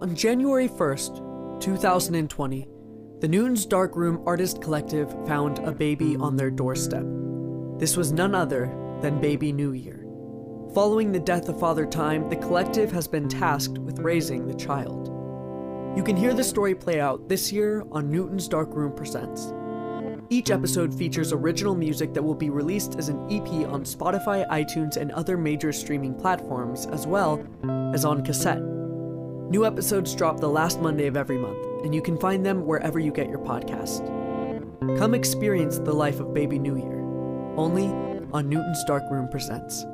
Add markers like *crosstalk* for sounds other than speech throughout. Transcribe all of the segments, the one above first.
On January 1st, 2020, the Newton's Darkroom Artist Collective found a baby on their doorstep. This was none other than Baby New Year. Following the death of Father Time, the collective has been tasked with raising the child. You can hear the story play out this year on Newton's Darkroom Presents. Each episode features original music that will be released as an EP on Spotify, iTunes, and other major streaming platforms, as well as on cassette. New episodes drop the last Monday of every month, and you can find them wherever you get your podcast. Come experience the life of Baby New Year, only on Newton's Dark Room Presents.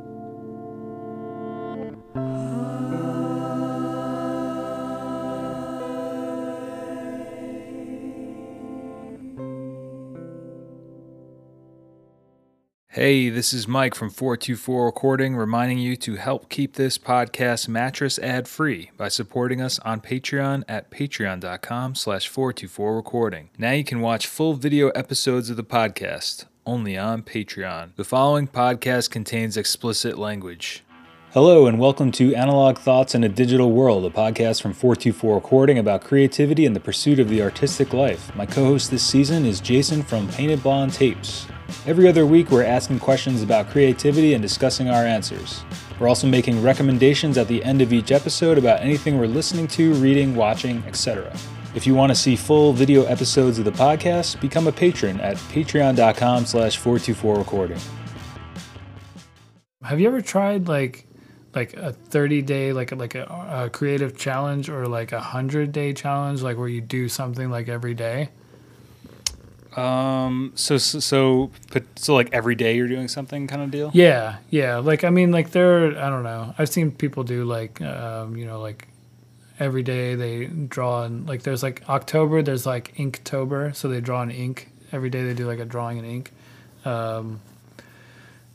Hey, this is Mike from 424 Recording reminding you to help keep this podcast mattress ad free by supporting us on Patreon at patreon.com slash 424 Recording. Now you can watch full video episodes of the podcast only on Patreon. The following podcast contains explicit language. Hello, and welcome to Analog Thoughts in a Digital World, a podcast from 424 Recording about creativity and the pursuit of the artistic life. My co host this season is Jason from Painted Blonde Tapes. Every other week, we're asking questions about creativity and discussing our answers. We're also making recommendations at the end of each episode about anything we're listening to, reading, watching, etc. If you want to see full video episodes of the podcast, become a patron at patreon.com slash 424recording. Have you ever tried like like a 30 day like like a, a creative challenge or like a 100 day challenge like where you do something like every day? Um. So so so, so like every day you're doing something kind of deal. Yeah, yeah. Like I mean, like there. I don't know. I've seen people do like, um, you know, like every day they draw and like there's like October. There's like Inktober, so they draw in ink every day. They do like a drawing in ink. Um,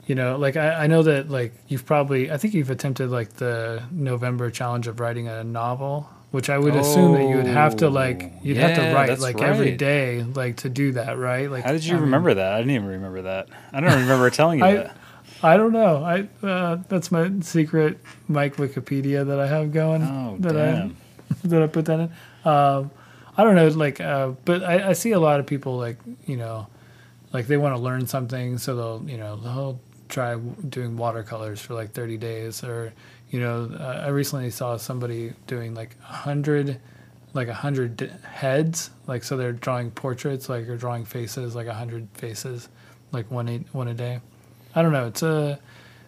you know, like I, I know that like you've probably I think you've attempted like the November challenge of writing a novel which I would assume that you would have to like you'd have Oh, to write like right. every day like to do that right like How did you I mean, remember that? I didn't even remember that. I don't remember telling you I- that. I don't know I uh, that's my secret Mike Wikipedia that I have going Oh that damn. I *laughs* that I put that in um, I don't know like uh, but I, I see a lot of people like you know like they want to learn something so they'll you know they'll try doing watercolors for like 30 days or you know uh, I recently saw somebody doing like a hundred like a hundred d- heads like so they're drawing portraits like or drawing faces like a hundred faces like one a, day i don't know it's a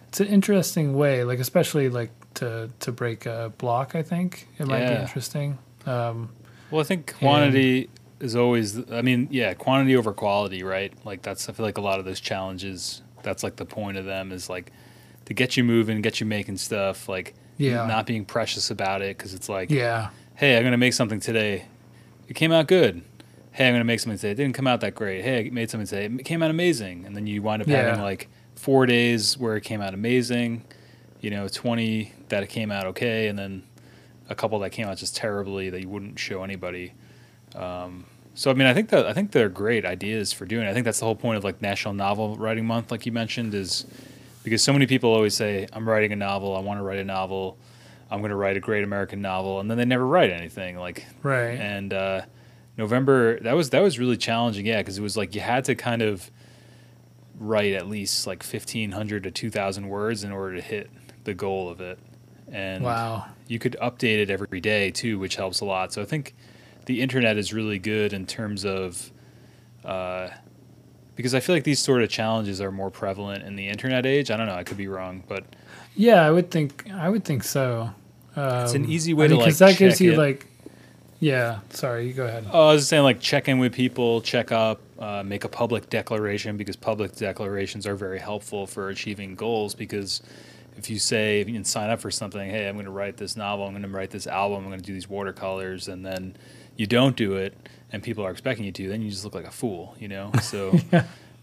it's an interesting way like especially like to to break a block i think it might be interesting um Well, I think quantity is always. I mean, yeah, quantity over quality, right? Like that's. I feel like a lot of those challenges. That's like the point of them is like to get you moving, get you making stuff. Like Yeah. not being precious about it because it's like, yeah hey, I'm gonna make something today. It came out good. Hey, I'm gonna make something today. It didn't come out that great. Hey, I made something today. It came out amazing. And then you wind up having like four days where it came out amazing. You know, 20 that it came out okay, and then a couple that came out just terribly that you wouldn't show anybody. Um, so I mean, I think that I think they're great ideas for doing. it. I think that's the whole point of like National Novel Writing Month, like you mentioned, is because so many people always say, "I'm writing a novel. I want to write a novel. I'm going to write a great American novel," and then they never write anything. Like, right and uh, November that was that was really challenging, yeah, because it was like you had to kind of write at least like 1,500 to 2,000 words in order to hit the goal of it, and wow you could update it every day too, which helps a lot. So I think the internet is really good in terms of uh, because I feel like these sort of challenges are more prevalent in the internet age. I don't know, I could be wrong, but yeah i would think i would think so um, It's an easy way I to, mean, 'cause like, that gives you it. like yeah sorry you go ahead oh, I was just saying like check in with people, check up, uh, make a public declaration because public declarations are very helpful for achieving goals because. If you say can sign up for something, hey, I'm going to write this novel, I'm going to write this album, I'm going to do these watercolors, and then you don't do it, and people are expecting you to, then you just look like a fool, you know. *laughs* So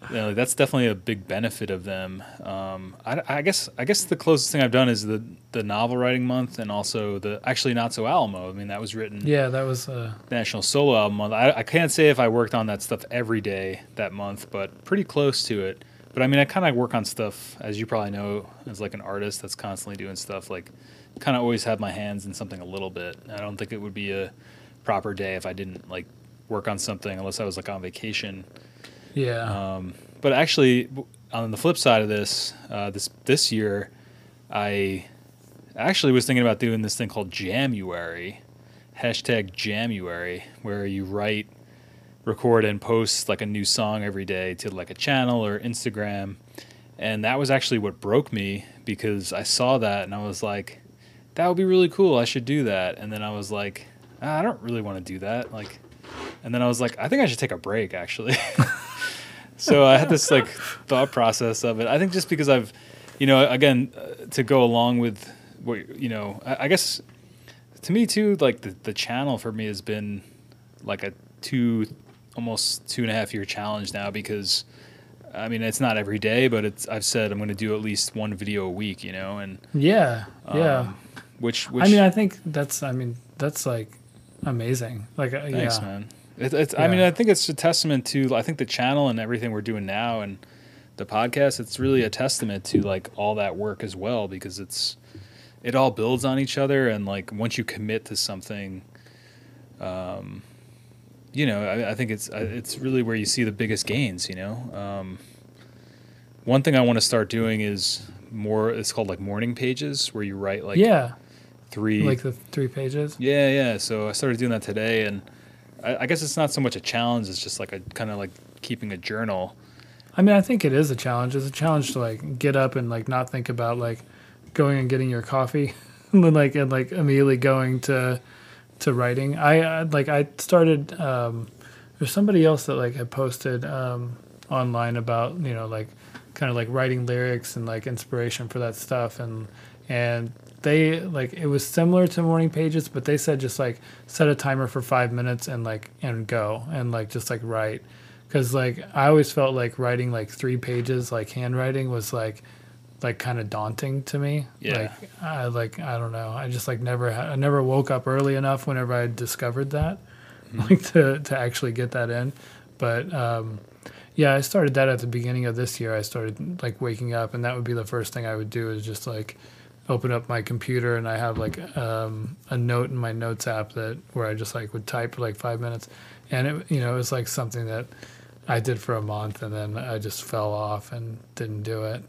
you know, that's definitely a big benefit of them. Um, I, I guess I guess the closest thing I've done is the the novel writing month, and also the actually NaSoAlMo. I mean, that was written yeah that was uh National Solo Album Month. I, I can't say if I worked on that stuff every day that month, but pretty close to it. But I mean, I kind of work on stuff, as you probably know, as like an artist that's constantly doing stuff like kind of always have my hands in something a little bit. I don't think it would be a proper day if I didn't like work on something unless I was like on vacation. Yeah. Um, but actually, on the flip side of this, uh, this this year, I actually was thinking about doing this thing called Jamuary, hashtag Jamuary, where you write, record, and post like a new song every day to like a channel or Instagram. And that was actually what broke me because I saw that and I was like, that would be really cool. I should do that. And then I was like, "Ah, I don't really want to do that. Like, and then I was like, I think I should take a break actually. *laughs* so I had this like thought process of it. I think just because I've, you know, again, uh, to go along with what you know, I, I guess to me too, like the the channel for me has been like a two, almost two and a half year challenge now because. I mean, it's not every day, but it's. I've said I'm going to do at least one video a week, you know, and yeah. Yeah. um, which, which I mean, I think that's. I mean, that's like amazing. Like, uh, Thanks, yeah. man. It, it's. I mean, I think it's a testament to. I think the channel and everything we're doing now, and the podcast. It's really a testament to like all that work as well, because it's. It all builds on each other, and like once you commit to something, um, you know, I, I think it's it's really where you see the biggest gains. You know, um, one thing I want to start doing is more. It's called like morning pages, where you write like yeah. three Like the three pages. yeah, yeah. So I started doing that today, and I, I guess it's not so much a challenge; it's just like a kind of like keeping a journal. I mean, I think it is a challenge. It's a challenge to like get up and like not think about like going and getting your coffee, *laughs* and then like and like immediately going to to writing. I I- like I started. Um, there's somebody else that like had posted um, online about you know like kind of like writing lyrics and like inspiration for that stuff and and they like it was similar to morning pages but they said just like set a timer for five minutes and like and go and like just like write. Because like i always felt like writing like three pages like handwriting was like like kind of daunting to me. Yeah. like i like i don't know. I just like never had i never woke up early enough whenever i discovered that like to to actually get that in. But um yeah i started that at the beginning of this year. I started like waking up and that would be the first thing i would do is just like open up my computer and i have like um, a note in my notes app that where i just like would type for like five minutes and it you know it was like something that i did for a month and then i just fell off and didn't do it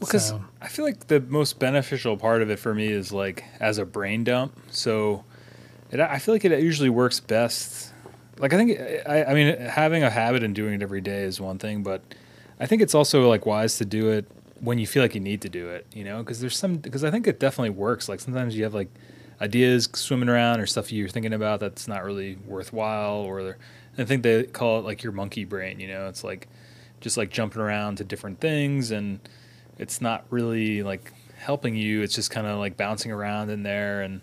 Because So- I feel like the most beneficial part of it for me is like as a brain dump. So it, I feel like it usually works best. Like I think I, I mean having a habit and doing it every day is one thing, but I think it's also like wise to do it when you feel like you need to do it. You know, because there's some because I think it definitely works. Like sometimes you have like ideas swimming around or stuff you're thinking about that's not really worthwhile or I think they call it like your monkey brain, you know. It's like just like jumping around to different things and it's not really like helping you. It's just kind of like bouncing around in there and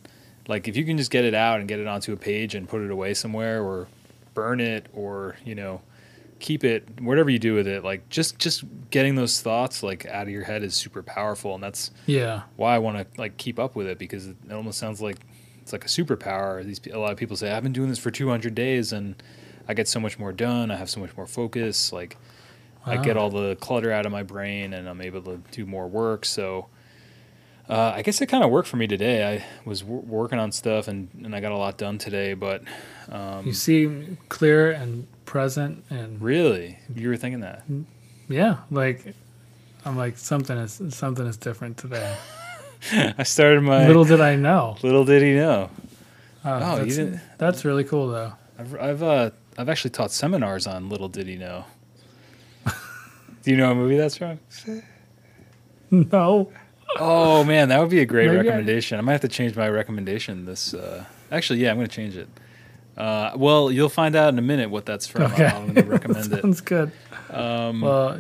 like if you can just get it out and get it onto a page and put it away somewhere or burn it or, you know, keep it whatever you do with it like just just getting those thoughts like out of your head is super powerful and that's yeah why I want to like keep up with it because it almost sounds like it's like a superpower. These a lot of people say I've been doing this for 200 days and I get so much more done. I have so much more focus. Like I get ah. all the clutter out of my brain and I'm able to do more work. So uh, I guess it kind of worked for me today. I was w- working on stuff and, and I got a lot done today. But um, you seem clear and present and really, you were thinking that? yeah like i'm like something is something is different today *laughs* I started my little did i know little did he know. Uh, Oh, that's, that's really cool though I've I've uh, I've actually taught seminars on Little Did He Know. *laughs* Do you know a movie that's from? *laughs* no Oh man, that would be a great Maybe recommendation. I, might have to change my recommendation. This uh, actually, yeah, I'm going to change it. Uh, well, you'll find out in a minute what that's from. Okay. I'm going *laughs* to recommend it. sounds good Um, well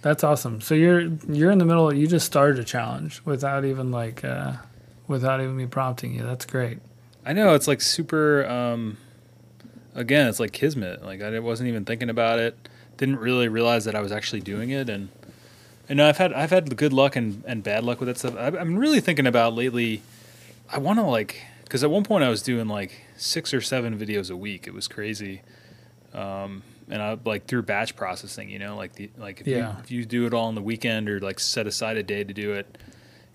that's awesome so you're you're in the middle you just started a challenge without even like uh without even me prompting you that's great I know it's like super. Um, again, it's like kismet. Like I wasn't even thinking about it. Didn't really realize that I was actually doing it, and and I've had I've had good luck and, and bad luck with that stuff. I've, I'm really thinking about lately. I want to like because at one point I was doing like six or seven videos a week. It was crazy. Um, and I like through batch processing, you know, like the like if, Yeah. you, if you do it all on the weekend or like set aside a day to do it,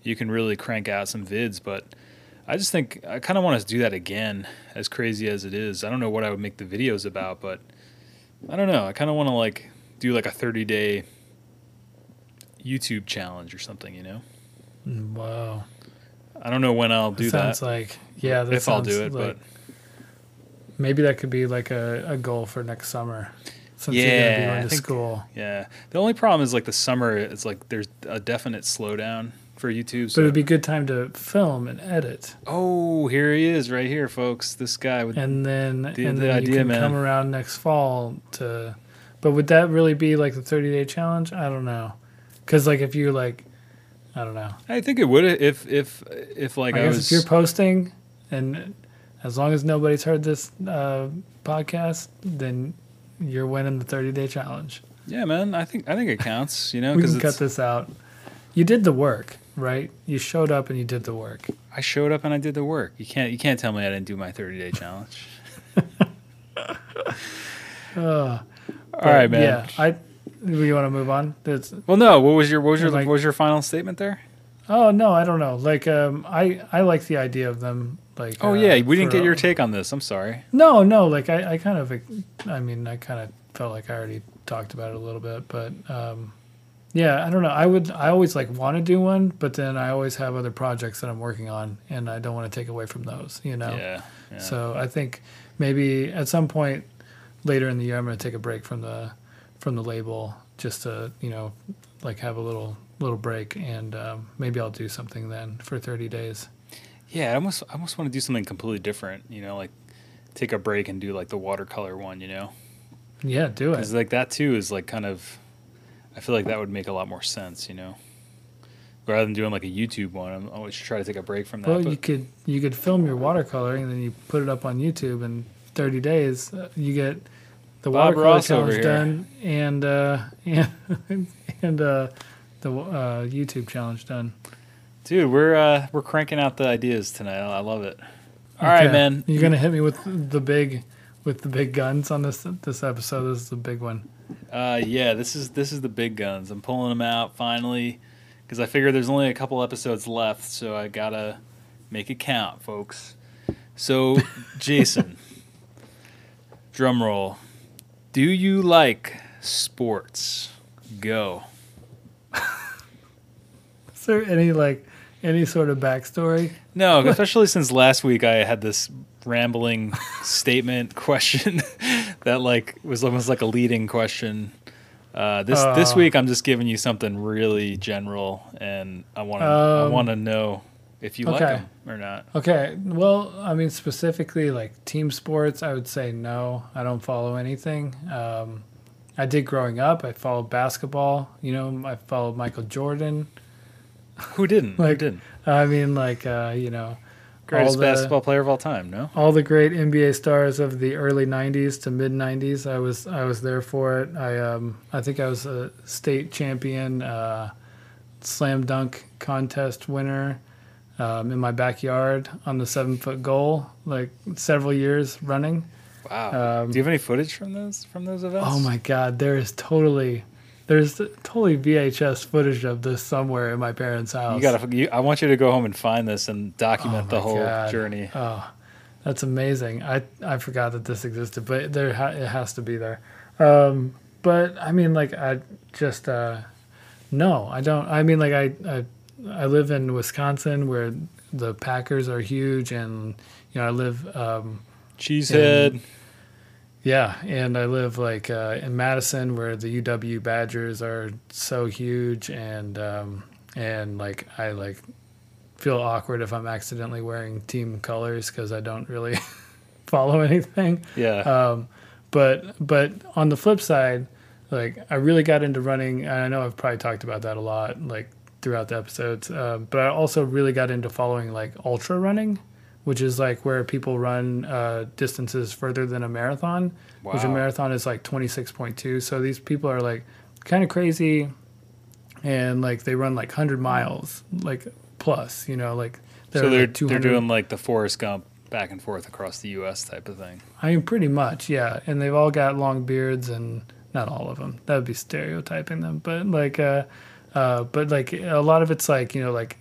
you can really crank out some vids. But I just think I kind of want to do that again, as crazy as it is. I don't know what I would make the videos about, but I don't know. I kind of want to like do like a 30 day YouTube challenge or something, you know? Mm, Wow. I don't know when I'll do that. sounds like yeah. That if I'll do it, like, but maybe that could be like a, a goal for next summer. Since you're Yeah, I going to think- school. yeah. The only problem is like the summer, it's like there's a definite slowdown for YouTube. But So. it'd be a good time to film and edit, oh, here he is right here, folks. This guy with and then The- and the then idea, you can man. come around next fall to. But would that really be like the thirty day challenge? I don't know, because like if you like, I don't know. I think it would if if if like I I, guess was if you're posting, and as long as nobody's heard this uh, podcast, then you're winning the 30 day challenge. yeah, man. I think I think it counts. You know, we can cut this out. You did the work, right? You showed up and you did the work. I showed up and I did the work. You can't you can't tell me I didn't do my 30 day challenge. *laughs* Uh, All right, man. Yeah, I. Do you want to move on? That's, Well, no. What was your what was your Like- what was your final statement there? oh no, I don't know. Like, um, I I like the idea of them. Like, Oh uh, yeah, we didn't get your take on this. I'm sorry. No, no. Like, I I kind of, I mean, I kind of felt like I already talked about it a little bit, but um, yeah, I don't know. I would, I always like want to do one, but then I always have other projects that I'm working on, and I don't want to take away from those. You know. Yeah. yeah. So I think maybe at some point later in the year, I'm going to take a break from the from the label just to you know like have a little little break, and um, maybe I'll do something then for 30 days. Yeah, I almost I almost want to do something completely different. You know, like take a break and do like the watercolor one. You know, Yeah, do it. because like that too is like kind of. I feel like that would make a lot more sense. You know, rather than doing like a YouTube one, I'm, always try to take a break from that. Well, but- you could you could film your watercoloring and then you put it up on YouTube in 30 days. Uh, you get the Bob watercolor Ross over challenge done and uh, *laughs* and and uh, the uh, YouTube challenge done. Dude, we're uh, we're cranking out the ideas tonight. I love it. All right, Okay. man. You're gonna hit me with the big with the big guns on this this episode. This is the big one. Uh, yeah, this is this is the big guns. I'm pulling them out finally because I figure there's only a couple episodes left, so I gotta make it count, folks. So, *laughs* Jason, drum roll. Do you like sports? Go. Is there any like any sort of backstory? No, especially since last week I had this rambling statement *laughs* question *laughs* that like was almost like a leading question. Uh, this this Uh. week I'm just giving you something really general, and I want to I Um, want to know if you like okay. them or not. Okay, well, I mean specifically like team sports, I would say no. I don't follow anything. Um, I did growing up. I followed basketball. You know, I followed Michael Jordan. Who didn't? Who didn't? I mean, like uh, you know, Greatest the- basketball player of all time. No. all the great NBA stars of the early '90s to mid '90s. I was I was there for it. I um I think I was a state champion, uh, slam dunk contest winner, um, in my backyard on the seven foot goal, like several years running. Wow. Um, Do you have any footage from those from those events? Oh my God, there is totally. There's totally VHS footage of this somewhere in my parents' house. You gotta. You, I want you to go home and find this and document Oh the whole God. journey. Oh, that's amazing. I I forgot that this existed, but there ha- it has to be there. Um, but I mean, like I just uh, no, I don't. I mean, like I I I live in Wisconsin where the Packers are huge, and you know I live um, Cheesehead. yeah, and I live like uh, in Madison where the UW Badgers are so huge, and um, and like I like feel awkward if I'm accidentally wearing team colors because I don't really *laughs* follow anything. yeah. Um, but but on the flip side, like I really got into running. And I know I've probably talked about that a lot, like throughout the episodes. Um, but I also really got into following like ultra running, which is like where people run uh, distances further than a marathon. wow. Which a marathon is like twenty six point two. So these people are like kind of crazy, and like they run like hundred miles, like plus. You know, like so they're like they're doing like the Forrest Gump back and forth across the U.S. type of thing. I mean, pretty much, yeah. And they've all got long beards, and not all of them. That would be stereotyping them, but like, uh, uh, but like a lot of it's like you know, like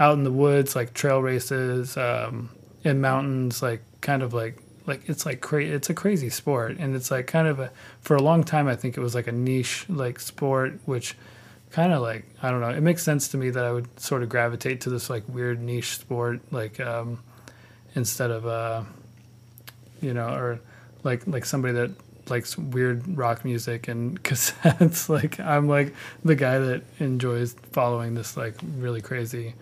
out in the woods, like trail races, um, in mountains, like kind of like like it's like cra- it's a crazy sport, and it's like kind of a for a long time I think it was like a niche like sport, which kind of like I don't know. It makes sense to me that I would sort of gravitate to this like weird niche sport, like um, instead of uh, you know, or like like somebody that likes weird rock music and *laughs* cassettes. like I'm like the guy that enjoys following this like really crazy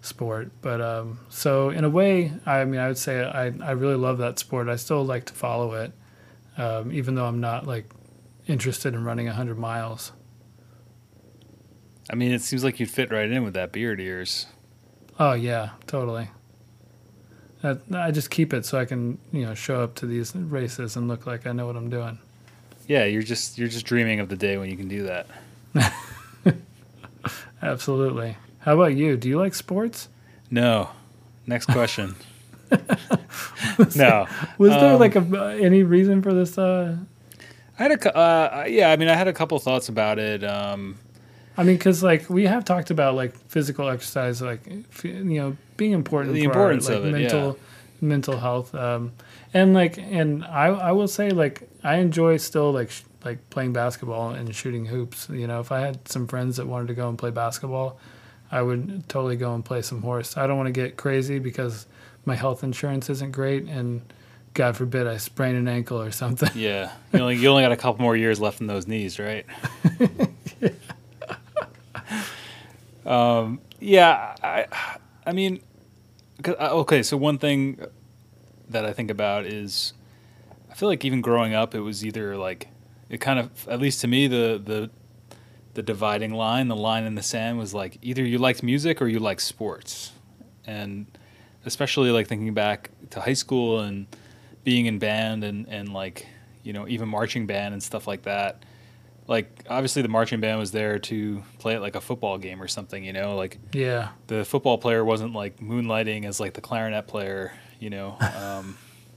sport. But um, so in a way, I mean, I would say I I really love that sport. I still like to follow it, um, even though I'm not like interested in running hundred miles. I mean, it seems like you'd fit right in with that beard yours. Oh yeah, totally. I, I just keep it so I can you know show up to these races and look like I know what I'm doing. Yeah, you're just you're just dreaming of the day when you can do that. *laughs* Absolutely. How about you? Do you like sports? No. Next question. *laughs* no. Was there Um, like a, any reason for this? Uh, I had a uh, yeah. I mean, I had a couple thoughts about it. Um, I mean, because like we have talked about like physical exercise, like f- you know, being important. The importance our, like, of it, mental mental health. Um, and like, and I I will say like I enjoy still like sh- like playing basketball and shooting hoops. You know, if I had some friends that wanted to go and play basketball, I would totally go and play some horse. I don't want to get crazy because my health insurance isn't great and. God forbid I sprain an ankle or something. yeah, you only you only got a couple more years left in those knees, right? *laughs* um, yeah, I, I mean, uh, okay. So one thing that I think about is, I feel like even growing up, it was either like, it kind of, at least to me, the the the dividing line, the line in the sand was like either you liked music or you liked sports, and especially like thinking back to high school and being in band and, and like you know even marching band and stuff like that like obviously the marching band was there to play it like a football game or something you know like Yeah. the football player wasn't like moonlighting as like the clarinet player you know um,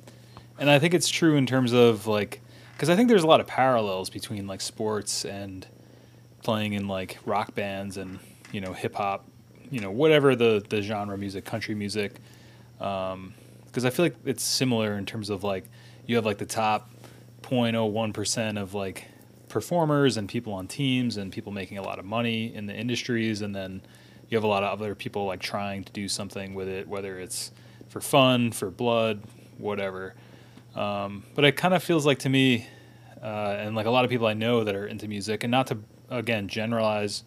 *laughs* and i think it's true in terms of like because i think there's a lot of parallels between like sports and playing in like rock bands and you know hip hop you know whatever the the genre music country music because I feel like it's similar in terms of like you have like the top 0.01 percent of like performers and people on teams and people making a lot of money in the industries, and then you have a lot of other people like trying to do something with it, whether it's for fun, for blood, whatever. Um, but it kind of feels like to me, uh, and like a lot of people I know that are into music, and not to again generalize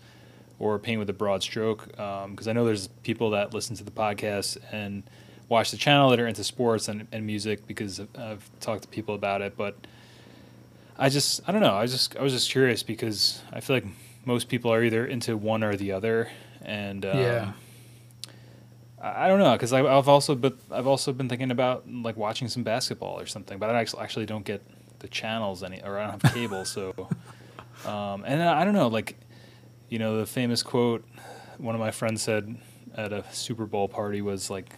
or paint with a broad stroke, because I know there's people that listen to the podcast and watch the channel that are into sports and, and music because I've, I've talked to people about it. But I just I don't know. I was just I was just curious because I feel like most people are either into one or the other, and um, Yeah. I don't know because I've also but I've also been thinking about like watching some basketball or something, but I actually actually don't get the channels any or I don't have cable, so *laughs* um, and I don't know like you know the famous quote one of my friends said at a Super Bowl party was like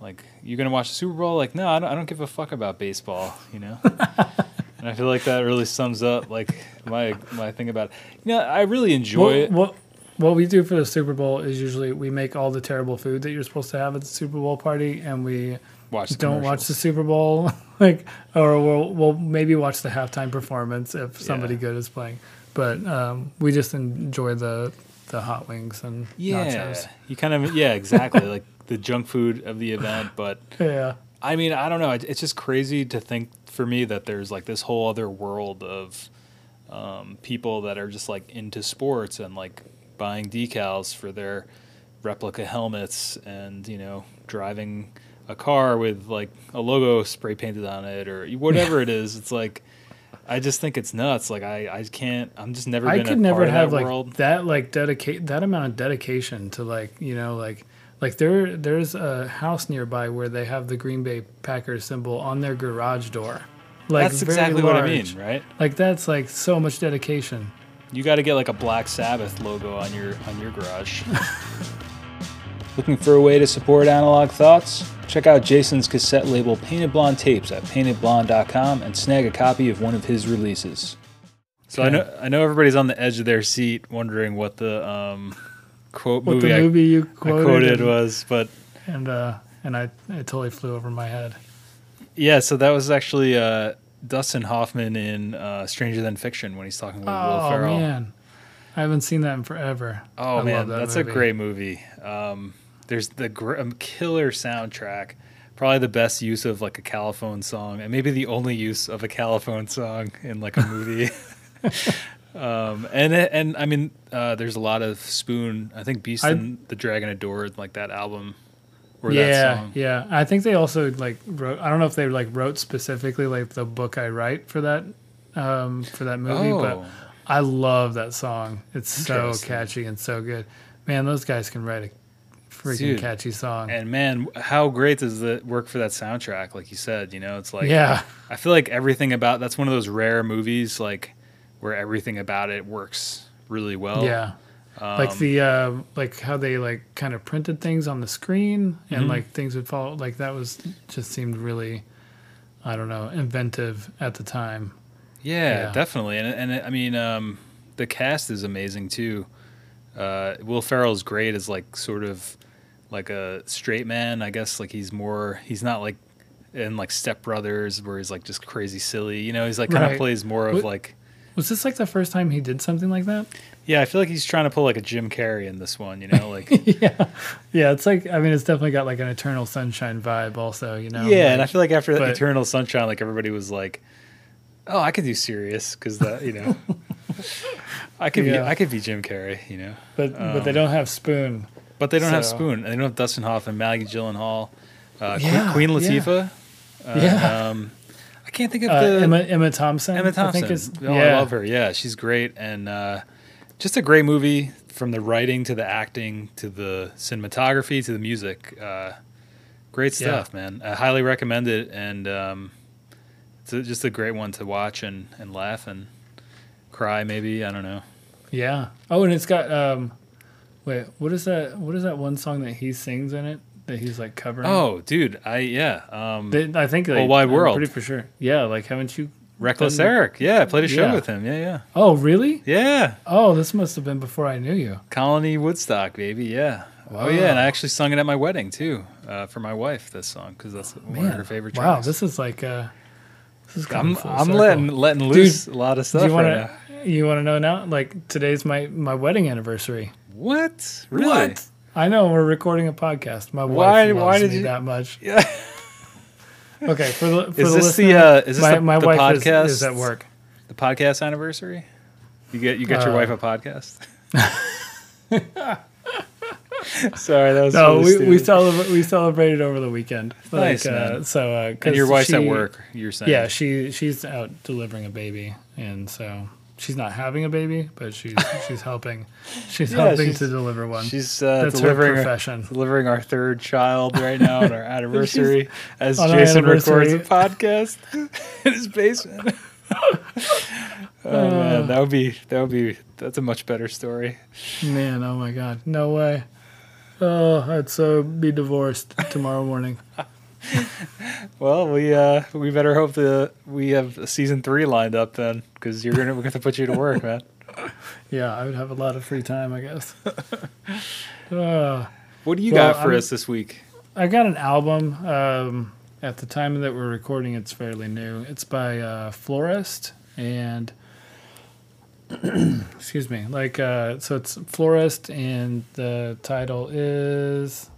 like you're gonna watch the Super Bowl like no I don't, I don't give a fuck about baseball you know *laughs* and I feel like that really sums up like my my thing about it. you know I really enjoy what, it what what we do for the Super Bowl is usually we make all the terrible food that you're supposed to have at the Super Bowl party, and we watch don't watch the. Super Bowl, *laughs* like, or we'll we'll maybe watch the halftime performance if somebody Yeah. good is playing. But um, we just enjoy the the hot wings and yeah nachos. you kind of yeah exactly like the junk food of the event but *laughs* Yeah, I mean, I don't know. It's just crazy to think for me that there's like this whole other world of um, people that are just like into sports and like buying decals for their replica helmets and you know driving a car with like a logo spray painted on it or *laughs* whatever it is. It's like I just think it's nuts. Like I, I can't. I'm just never. I could never have that like world. that like dedicate that amount of dedication to like you know like like there there's a house nearby where they have the Green Bay Packers symbol on their garage door. Like That's very exactly what I mean, right? Like that's like so much dedication. You got to get like a Black Sabbath logo on your on your garage. *laughs* Looking for a way to support Analog Thoughts? Check out Jason's cassette label Painted Blonde Tapes at paintedblonde.com and snag a copy of one of his releases. So I know I know everybody's on the edge of their seat wondering what the um quote what movie, the I- movie you I, quoted, quoted and, was, but and uh, and I it totally flew over my head. yeah. So that was actually uh, Dustin Hoffman in uh, Stranger Than Fiction when he's talking with Will Ferrell. Oh man, I haven't seen that in forever. Oh I man, that that's movie. a great movie. Um, there's the gr- um, killer soundtrack. Probably the best use of like a Califone song, and maybe the only use of a Califone song in like a movie. *laughs* um, and and I mean, uh, there's a lot of Spoon. I think Beast I- and the Dragon Adored, like that album, or that yeah, song. yeah. I think they also like wrote. I don't know if they like wrote specifically like the book I write for that um, for that movie, but Oh, I love that song. It's so catchy and so good. Man, those guys can write a freaking Dude, catchy song. and man, how great does it work for that soundtrack? Like you said, you know, it's like yeah, I feel like everything about that's one of those rare movies like where everything about it works really well. yeah. like Um, the uh, like how they like kind of printed things on the screen and Mhm. like things would fall Like that was just seemed really, I don't know, inventive at the time. Yeah, Yeah. definitely. And and I mean, um, the cast is amazing too. Uh, Will Ferrell's great as like sort of like a straight man. I guess like he's more. He's not like in like Step Brothers where he's like just crazy silly. You know, he's like kind of plays more of What- like. Was this like the first time he did something like that? Yeah, I feel like he's trying to pull like a Jim Carrey in this one. You know, like *laughs* yeah, yeah. It's like I mean, it's definitely got like an Eternal Sunshine vibe, also. You know. yeah, and I feel like after but- Eternal Sunshine, like everybody was like, "Oh, I could do serious because that you know." I could be I could be Jim Carrey, you know. but but they um, don't have Spoon. But they don't have Spoon. and They don't have Dustin Hoffman, Maggie Gyllenhaal, uh, Yeah, Queen yeah. Latifah. Uh, Yeah. Um, can't think of Uh, the Emma Emma Thompson. Emma I Thompson. think is, oh, yeah. I love her. Yeah, she's great, and uh, just a great movie from the writing to the acting to the cinematography to the music. Uh, great Yeah. stuff, man. I highly recommend it, and um, it's a, just a great one to watch and, and laugh and cry. Maybe I don't know. Yeah. Oh, and it's got um, wait, what is that? What is that one song that he sings in it that he's like covering? Oh, dude, I yeah. Um, They- I think like, Whole Wide I'm World. Pretty for sure. Yeah. Like, haven't you? Wreckless done- Eric. Yeah, I played a show Yeah. with him. Yeah, yeah. Oh, really? Yeah. Oh, this must have been before I knew you. Colony Woodstock, baby. Yeah. Oh yeah, and I actually sung it at my wedding too, uh, for my wife. This song because that's one of her favorite Wow, this is like uh, this is I'm I'm letting letting loose a lot of stuff Do you want right now. to? You want to know now? Like today's my my wedding anniversary. What? Really? What? I know we're recording a podcast. My Why- wife why loves did me you- that much. *laughs* Yeah. Okay, for the for Is the this listener, the uh, is this my, the, my the wife podcast? is, is at work. The podcast anniversary. You get you get your Uh, wife a podcast. *laughs* Sorry, that was No, really we, we celebrate we celebrated over the weekend. Nice, uh. So uh, And your wife's at work. You're saying. Yeah, she she's out delivering a baby, and so she's not having a baby, but she's *laughs* she's helping. She's Yeah, helping she's- to deliver one. She's uh, That's her delivering profession. delivering our third child right now on our *laughs* anniversary as on our Jason records a podcast *laughs* in his basement. oh man, that would be that would be that's a much better story. Man, oh my God, no way. Oh, I'd so be divorced tomorrow morning. *laughs* Well, we uh we better hope that we have a season three lined up then, because you're gonna we're gonna put you to work, man. *laughs* Yeah, I would have a lot of free time, I guess. *laughs* uh, What do you Well, got for I'm- us this week? I got an album. Um, at the time that we're recording, it's fairly new. It's by uh, Florist and *clears throat* excuse me, like uh, so it's Florist, and the title is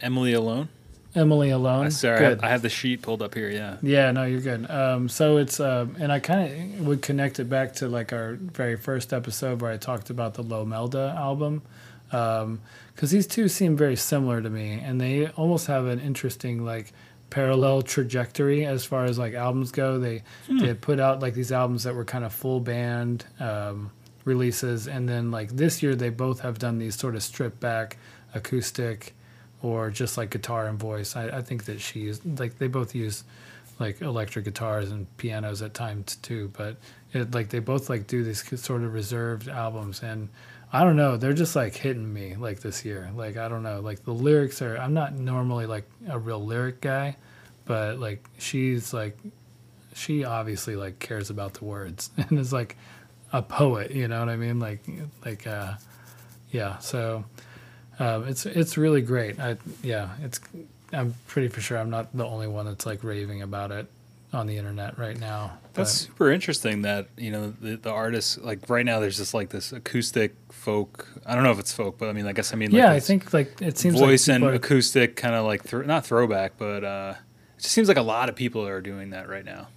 Emily Alone. Emily Alone. Uh, sorry, I Good. have, I have the sheet pulled up here. Yeah. Yeah, no, you're good. Um, so it's um, and I kind of would connect it back to like our very first episode where I talked about the Lomelda album, because these two seem very similar to me, and they almost have an interesting like parallel trajectory as far as like albums go. They they put out like these albums that were kind of full band um, releases, and then like this year they both have done these sort of stripped back acoustic or just like guitar and voice. I, I think that she is like they both use like electric guitars and pianos at times too, but it like they both like do these sort of reserved albums and I don't know, they're just like hitting me like this year. Like I don't know, like the lyrics are I'm not normally like a real lyric guy, but like she's like she obviously like cares about the words *laughs* and is like a poet, you know what I mean? Like like uh yeah. So um, it's it's really great. I yeah, it's I'm pretty for sure I'm not the only one that's like raving about it on the internet right now. That's but- super interesting that, you know, the, the artists, like right now, there's just like this acoustic folk. I don't know if it's folk, but I mean, I guess I mean, like yeah, I think like it seems voice like and are- acoustic kind of like, thro- not throwback, but uh, it just seems like a lot of people are doing that right now.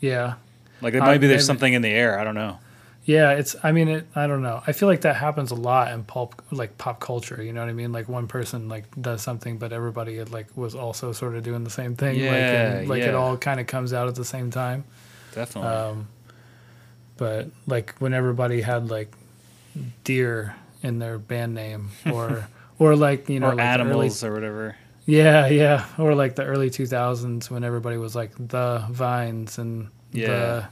yeah. Like, it Uh, might be there's something in the air. I don't know. Yeah, it's. I mean, it. I don't know. I feel like that happens a lot in pulp, like pop culture. You know what I mean? Like one person like does something, but everybody had, like was also sort of doing the same thing. like, Yeah, and, like it all kind of comes out at the same time. Definitely. Um, but like when everybody had like deer in their band name, *laughs* or or like you know or like the early- animals or whatever. yeah, yeah, or like the early two thousands when everybody was like the vines and Yeah. the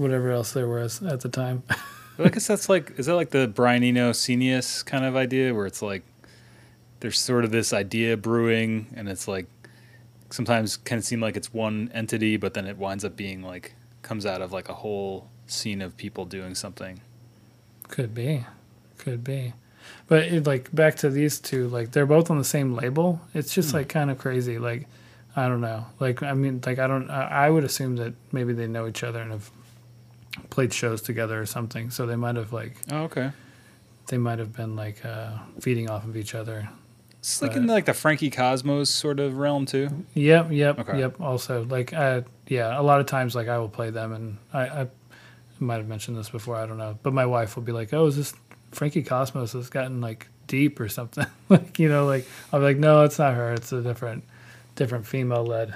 whatever else there was at the time. *laughs* I guess that's like, is that like the Brian Eno Scenius kind of idea where it's like there's sort of this idea brewing and it's like sometimes can seem like it's one entity, but then it winds up being like comes out of like a whole scene of people doing something. Could be, could be, but it, like back to these two, like they're both on the same label. It's just hmm. like kind of crazy. Like I don't know. Like I mean, like I don't. I, I would assume that maybe they know each other and have played shows together or something. So they might have like Oh, okay. they might have been like uh, feeding off of each other. It's like But- in like the Frankie Cosmos sort of realm too. Yep, yep, Okay. yep. Also, like, uh, yeah, a lot of times, like, I will play them, and I, I might have mentioned this before. I don't know, but my wife will be like, "Oh, is this Frankie Cosmos has gotten like deep or something?" *laughs* like, you know, like I'll be like, "No, it's not her. It's a different, different female led."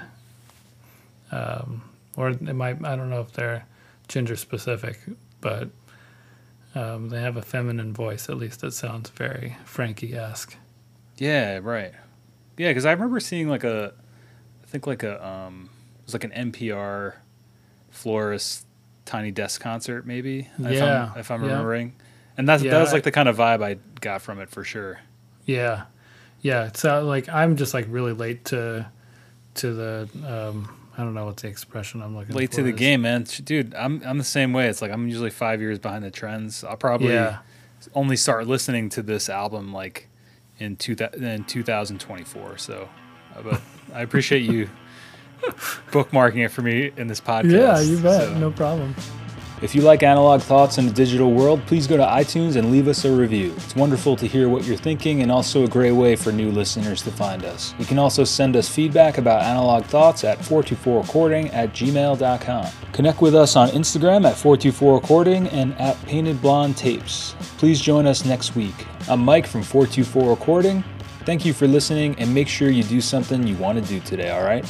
Um, or it might. I don't know if they're gender specific, but um, they have a feminine voice. At least it sounds very Frankie esque. Yeah, right. Yeah, because I remember seeing like a, I think like a, um, it was like an NPR florist tiny desk concert maybe. If Yeah, I'm, if I'm yeah. remembering, and that's Yeah, that was like I- the kind of vibe I got from it for sure. Yeah, yeah. So like, I'm just like really late to to the um, I don't know what the expression I'm looking Late to the is. game, man. Dude, I'm I'm the same way. It's like I'm usually five years behind the trends. I'll probably Yeah, only start listening to this album like in two in 2024. So, uh, but I appreciate you *laughs* bookmarking it for me in this podcast. yeah, you bet. So- No problem. If you like analog thoughts in the digital world, please go to iTunes and leave us a review. It's wonderful to hear what you're thinking and also a great way for new listeners to find us. You can also send us feedback about analog thoughts at 424recording at gmail.com. Connect with us on Instagram at 424recording and at Painted Blonde Tapes. Please join us next week. I'm Mike from 424 Recording. Thank you for listening and make sure you do something you want to do today, all right?